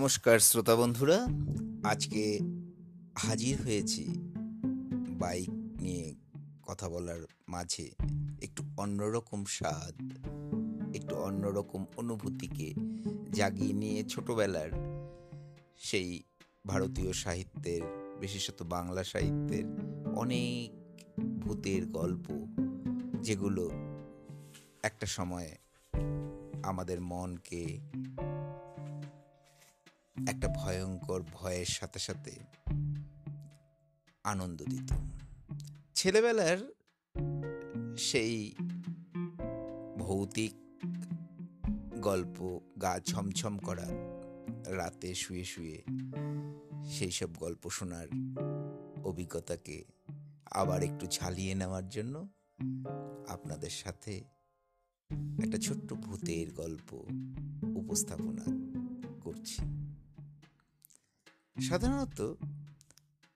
নমস্কার শ্রোতা বন্ধুরা, আজকে হাজির হয়েছি বাইক নিয়ে কথা বলার মাঝে। একটু অন্যরকম স্বাদ, একটু অন্যরকম অনুভূতিকে জাগিয়ে নিয়ে ছোটবেলার সেই ভারতীয় সাহিত্যের, বিশেষত বাংলা সাহিত্যের অনেক ভূতের গল্প, যেগুলো একটা সময় আমাদের মনকে একটা ভয়ঙ্কর ভয়ের সাথে সাথে আনন্দ দিত ছেলেবেলার সেই ভৌতিক গল্প, গা ছমছম করা, রাতে শুয়ে শুয়ে সেই সব গল্প শোনার অভিজ্ঞতাকে আবার একটু ঝালিয়ে নেওয়ার জন্য আপনাদের সাথে একটা ছোট্ট ভূতের গল্প উপস্থাপনা করছি। সাধারণত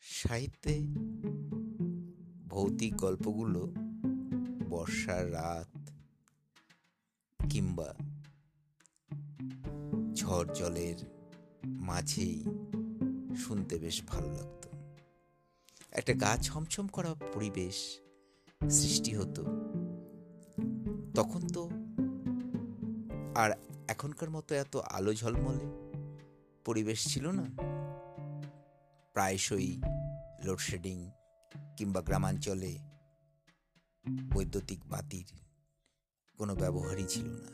সাহিত্যে ভৌতিক গল্পগুলো বর্ষার রাত কিংবা ঝড় জলের মাঝেই শুনতে বেশ ভালো লাগতো। একটা গা ছমছম করা পরিবেশ সৃষ্টি হতো। তখন তো আর এখনকার মতো এত আলো ঝলমলে পরিবেশ ছিল না। প্রায়শই লোডশেডিং কিংবা গ্রামাঞ্চলে বৈদ্যুতিক বাতির কোনো ব্যবহারই ছিল না।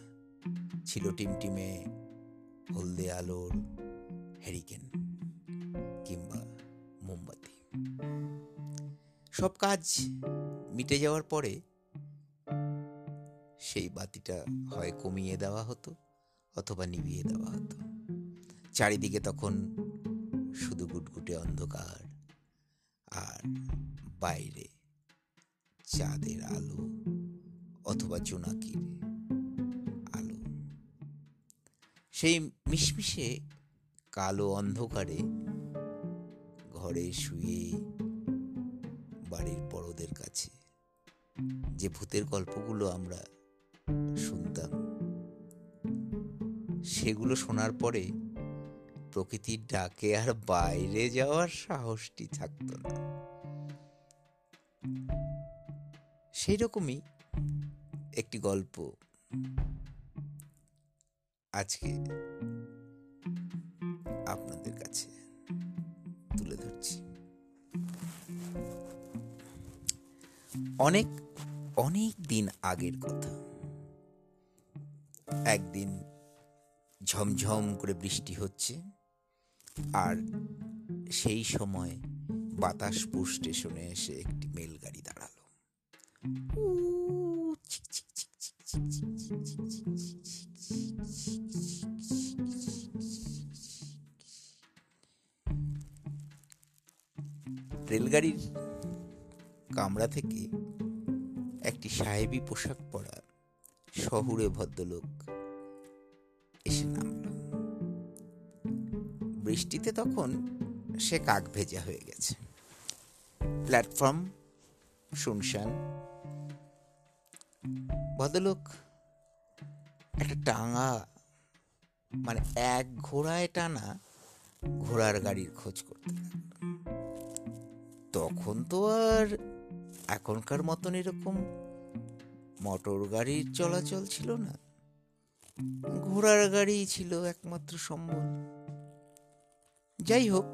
ছিল টিমটিমে হলদে আলোর হ্যারিকেন কিংবা মোমবাতি। সব কাজ মিটে যাওয়ার পরে সেই বাতিটা হয় কমিয়ে দেওয়া হতো অথবা নিভিয়ে দেওয়া হতো। চারিদিকে তখন শুধু গুটগুটে অন্ধকার। আর বাইরে চাঁদের আলো অথবা জোনাকির আলো। সেই মিশমিশে কালো অন্ধকারে ঘরে শুয়ে বাড়ির বড়দের কাছে যে ভূতের গল্পগুলো আমরা শুনতাম, সেগুলো শোনার পরে প্রকৃতির ডাকে আর বাইরে যাওয়ার সাহসটি থাকত না। সেই রকমই একটি গল্প আজকে আপনাদের কাছে তুলে ধরছি। অনেক অনেক দিন আগের কথা। একদিন ঝমঝম করে বৃষ্টি হচ্ছে। আর সেই সময় বাতাসপুর স্টেশনে এসে একটি মেলগাড়ি দাঁড়াল রেলগাড়ির কামরা থেকে একটি সাহেবী পোশাক পরা শহুরে ভদ্রলোক বৃষ্টিতে তখন সে কাক ভেজা হয়ে গেছে। প্ল্যাটফর্ম শুনশান। ভদ্রলোক একটা টাঙা মানে এক ঘোড়ায় টানা ঘোড়ার গাড়ির খোঁজ করতে তখন তো আর এখনকার মতন এরকম মোটর গাড়ির চলাচল ছিল না। ঘোড়ার গাড়ি ছিল একমাত্র সম্বল। যাই হোক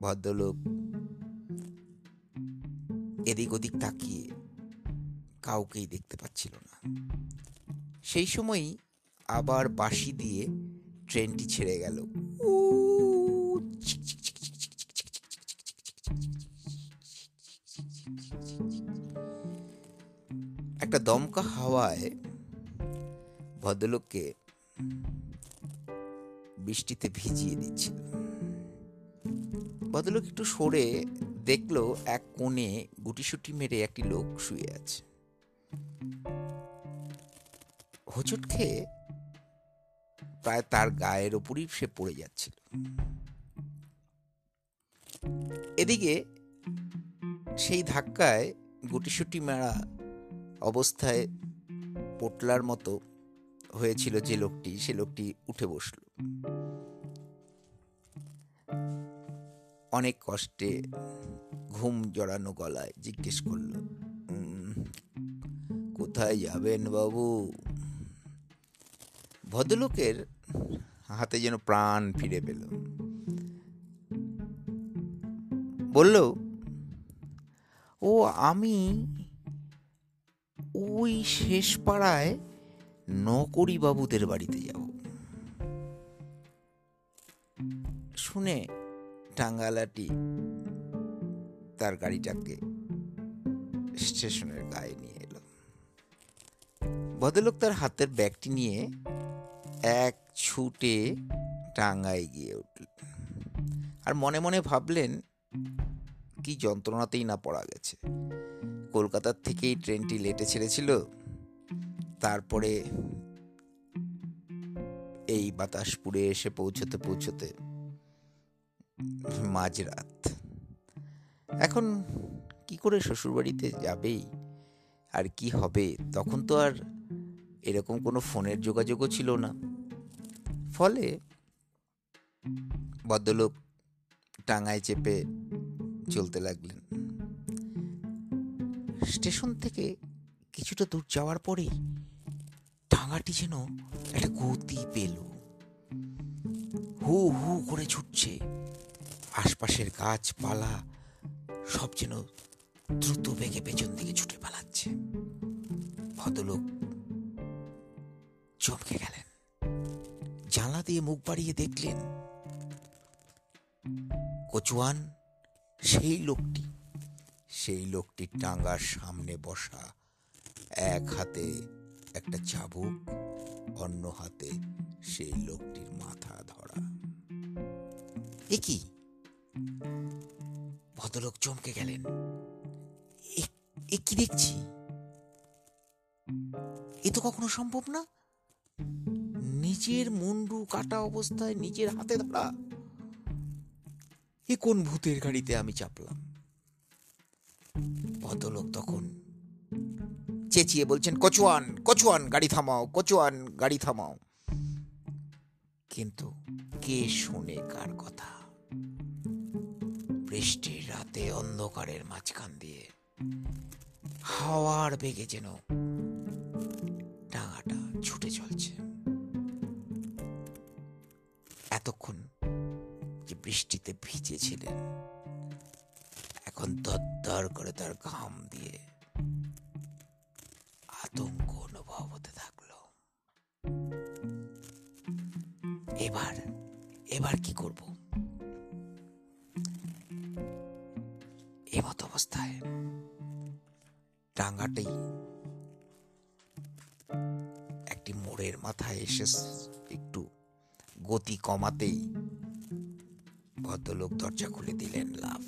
ভদ্রলোক এদিক ওদিক তাকিয়ে কাউকেই দেখতে পাচ্ছিল না সেই সময়ই আবার বাঁশি দিয়ে ট্রেনটি ছেড়ে গেল একটা দমকা হাওয়ায় ভদ্রলোককে বৃষ্টিতে ভিজিয়ে দিচ্ছিল। ভদ্রলোক একটু সরে দেখল এক কোণে গুটিসুটি মেরে একটি লোক শুয়ে আছে। হোঁচট খেয়ে প্রায় তার গায়ের ওপরই সে পড়ে যাচ্ছিল। এদিকে সেই ধাক্কায় গুটিসুটি মেরা অবস্থায় পোটলার মতো হয়েছিল যে লোকটি, সে লোকটি উঠে বসল। অনেক কষ্টে ঘুম জড়ানো গলায় জিজ্ঞেস করল "উম, কোথায় যাবেন বাবু? ভদ্রলোকের হাতে যেন প্রাণ ফিরে পেল। বলল ও আমি ওই শেষ পাড়ায় নকরি বাবুদের বাড়িতে যাব। শুনে টাঙ্গালাটি তার গাড়িটাকে স্টেশনের গায়ে নিয়ে এলো। ভদ্রলোক তার হাতের ব্যাগটি নিয়ে এক ছুটে টাঙ্গায় গিয়ে উঠলেন আর মনে মনে ভাবলেন, কি যন্ত্রণাতেই না পড়া গেছে। কলকাতার থেকেই ট্রেনটি লেটে ছেড়েছিল, তারপরে এই বাতাসপুরে এসে পৌঁছতে পৌঁছতে মাঝরাত। এখন কি করে শ্বশুরবাড়িতে যাবেই? আর কি হবে? তখন তো আর এরকম কোনো ফোনের যোগাযোগও ছিল না। ফলে ভদ্রলোক টাঙায় চেপে চলতে লাগলেন। স্টেশন থেকে কিছুটা দূর যাওয়ার পরেই টাঙাটি যেন একটা গতি পেল। হু হু করে ছুটছে। আশপাশের গাছপালা সব যেন দ্রুত বেগে পেছন দিকে ছুটে পালাচ্ছে। ভদ্রলোক চমকে গেলেন। জানলা দিয়ে মুখ বাড়িয়ে দেখলেন, কচুয়ান সেই লোকটি। সেই লোকটির টাঙ্গার সামনে বসা এক হাতে একটা চাবুক, অন্য হাতে সেই লোকটির মাথা ধরা। এ কি? ভদ্রলোক চমকে গেলেন। এ- কি দেখছি? এ তো কখনো সম্ভব না। নিজের মুন্ডু কাটা অবস্থায় নিজের হাতে ধরা। এ কোন ভূতের গাড়িতে আমি চাপলাম? ভদ্রলোক তখন চেঁচিয়ে বলছেন, কচুয়ান কচুয়ান, গাড়ি থামাও, কচুয়ান, গাড়ি থামাও। কিন্তু কে শোনে কার কথা? বৃষ্টির রাতে অন্ধকারের মাঝখান দিয়ে হাওয়ার বেগে যেন ডাঙাটা ছুটে চলছে। এতক্ষণ যে বৃষ্টিতে ভিজেছিলেন, এখন দরদর করে তার ঘাম দিয়ে আতঙ্ক অনুভব হতে থাকল। এবার এবার কি করব? এমত অবস্থায় টাঙ্গাটাই একটি মোড়ের মাথায় এসে একটু গতি কমাতেই ভদ্রলোক দরজা খুলে দিলেন লাভ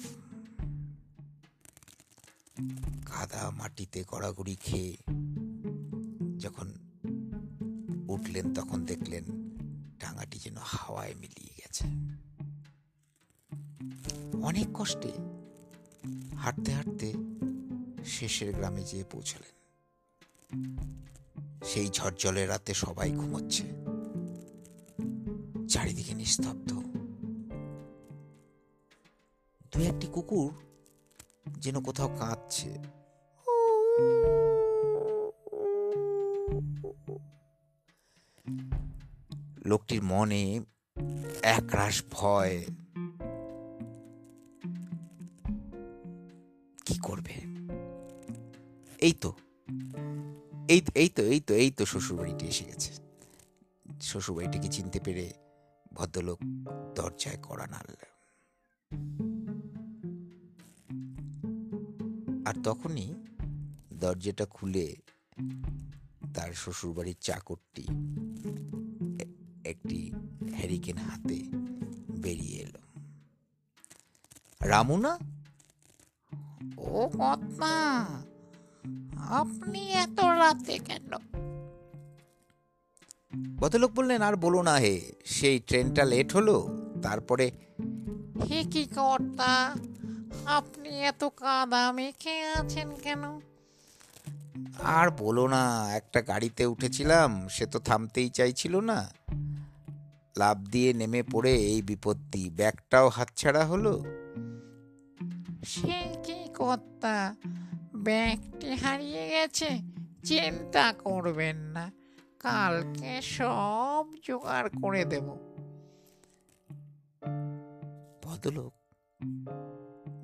কাদা মাটিতে গড়াগড়ি খেয়ে যখন উঠলেন, তখন দেখলেন ডাঙাটি যেন হাওয়ায় মিলিয়ে গেছে। অনেক কষ্টে হাঁটতে হাঁটতে শেষের গ্রামে যেয়ে পৌঁছালেন। সেই ঝড়জলের রাতে সবাই ঘুমোচ্ছে। চারিদিকে নিস্তব্ধ। দু একটি কুকুর যেন কোথাও কাঁদছে। লোকটির মনে একরাশ ভয় করবে? এই তো। এই এই তো এই তো এই তো শ্বশুরবাড়িটি এসে গেছে। শ্বশুরবাড়িটিকে চিনতে পেরে ভদ্রলোক দরজায় কড়া নাড়ল আর তখনই দরজাটা খুলে তার শ্বশুরবাড়ির চাকরটি একটি হ্যারিকেন হাতে বেরিয়ে এলো। রামুনা ও কর্তা আপনি এত রাতে কেন? ভদ্রলোক বললেন আর বলো না হে সেই ট্রেনটা লেট হলো তারপরে হে কি কর্তা আপনি এত কাদা মেখে আছেন কেন? আর বলো না একটা গাড়িতে উঠেছিলাম সে তো থামতেই চাইছিল না। লাভ দিয়ে নেমে পড়ে এই বিপত্তি ব্যাগটাও হাতছাড়া হলো। সে কর্তা। ব্যাগটি হারিয়ে গেছে চিন্তা করবেন না কালকে সব জোগাড় করে দেব। ভদ্রলোক।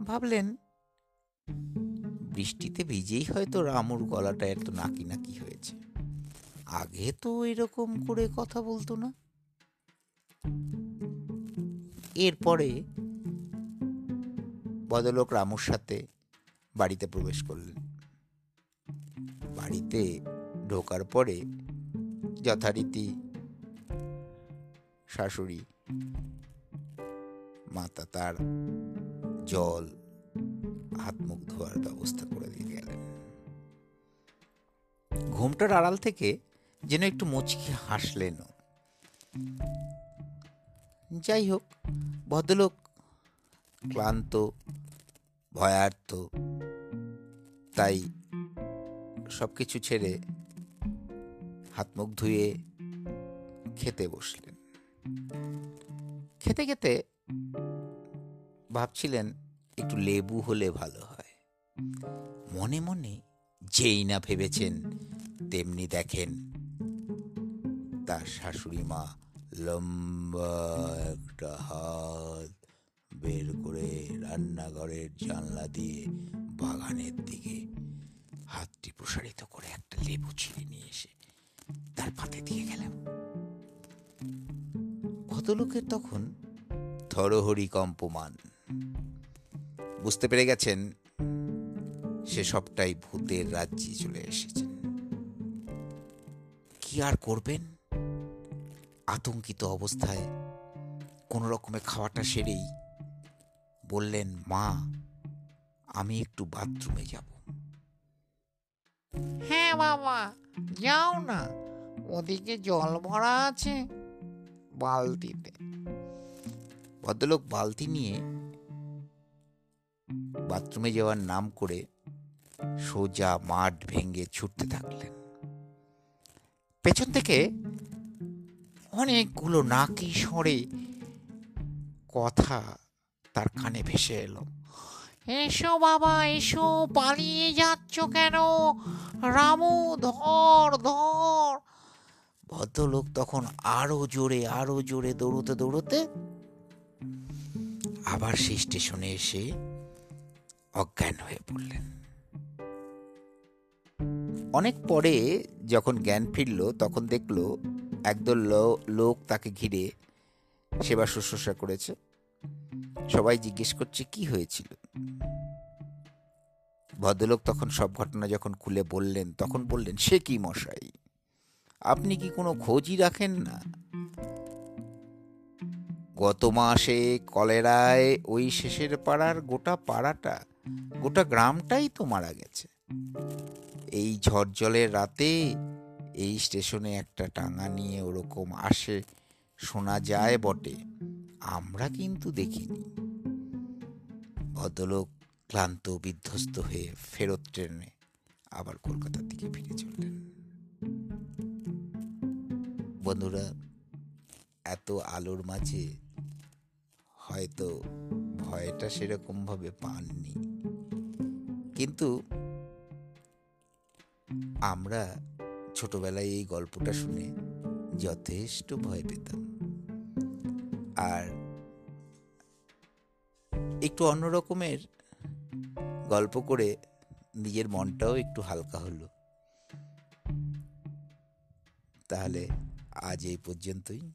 ভাবলেন বৃষ্টিতে ভিজেই হয়তো রামুর গলাটা এত নাকি নাকি হয়েছে। আগে তো এরকম করে কথা বলতো না। এরপরে ভদ্রলোক রামুর সাথে বাড়িতে প্রবেশ করলেন। বাড়িতে ঢোকার পরে যথারীতি শাশুড়ি, মাতা তার জল, হাত মুখ ধোয়ার ব্যবস্থা করে দিয়ে গেলেন। ঘুমটার আড়াল থেকে যেন একটু মুচকি হাসলেন যাই হোক, ভদ্রলোক ক্লান্ত, ভয়ার্থ তাই সব কিছু ছেড়ে হাত মুখ ধুয়ে খেতে বসলেন। খেতে খেতে ভাবছিলেন একটু লেবু হলে ভালো হয়। মনে মনে যেই না ভেবেছেন, তেমনি দেখেন তার শাশুড়ি মা লম্বা একটা হাত বের করে রান্নাঘরের জানলা দিয়ে বাগানের দিকে হাতটি প্রসারিত করে একটা লেবু ছিঁড়ে নিয়ে এসে তার পাতে দিয়ে গেলাম। ভদ্রলোকের তখন থরহরি কম্পমান। বুঝতে পেরে গেছেন, সে সবটাই ভূতের রাজ্যে চলে এসেছেন। কি আর করবেন? আতঙ্কিত অবস্থায় কোনো রকমে খাওয়াটা সেরেই বললেন মা আমি একটু বাথরুমে যাব। হ্যাঁ বাবা যাও না ওদিকে জল ভরা আছে বালতিতে। ভদ্রলোক বালতি নিয়ে বাথরুমে যাওয়ার নাম করে সোজা মাঠ ভেঙে ছুটতে থাকলেন। পেছন থেকে অনেকগুলো নাকি সরে কথা তার কানে ভেসে এলো। এসো বাবা এসো পালিয়ে যাচ্ছ কেন? রামু ধর ধর। ভদ্রলোক তখন আরও জোরে আরও জোরে দৌড়তে দৌড়তে আবার সেই স্টেশনে এসে অজ্ঞান হয়ে পড়লেন। অনেক পরে যখন জ্ঞান ফিরল তখন দেখল একদল লোক তাকে ঘিরে সেবা শুশ্রূষা করেছে। সবাই জিজ্ঞেস করছে, কি হয়েছিল? ভদ্রলোক তখন সব ঘটনা যখন খুলে বললেন, তখন বললেন, সে কি মশাই? আপনি কি কোনো খোঁজই রাখেন না? গত মাসে কলেরায় ওই শেষের পাড়ার গোটা পাড়াটা, গোটা গ্রামটাই তো মারা গেছে। এই ঝড় জলের রাতে এই স্টেশনে একটা টাঙা নিয়ে ওরকম আসে, শোনা যায় বটে। আমরা কিন্তু দেখিনি। ভদ্রলোক ক্লান্ত বিধ্বস্ত হয়ে ফেরত ট্রেনে আবার কলকাতার দিকে ফিরে চললেন। বন্ধুরা, এত আলোর মাঝে হয়তো ভয়টা সেরকম ভাবে পাননি। কিন্তু আমরা ছোটবেলায় এই গল্পটা শুনে যথেষ্ট ভয় পেতাম। আর একটু অন্য রকমের গল্প করে নিজের মনটাও একটু হালকা হলো। তাহলে আজ এই পর্যন্তই।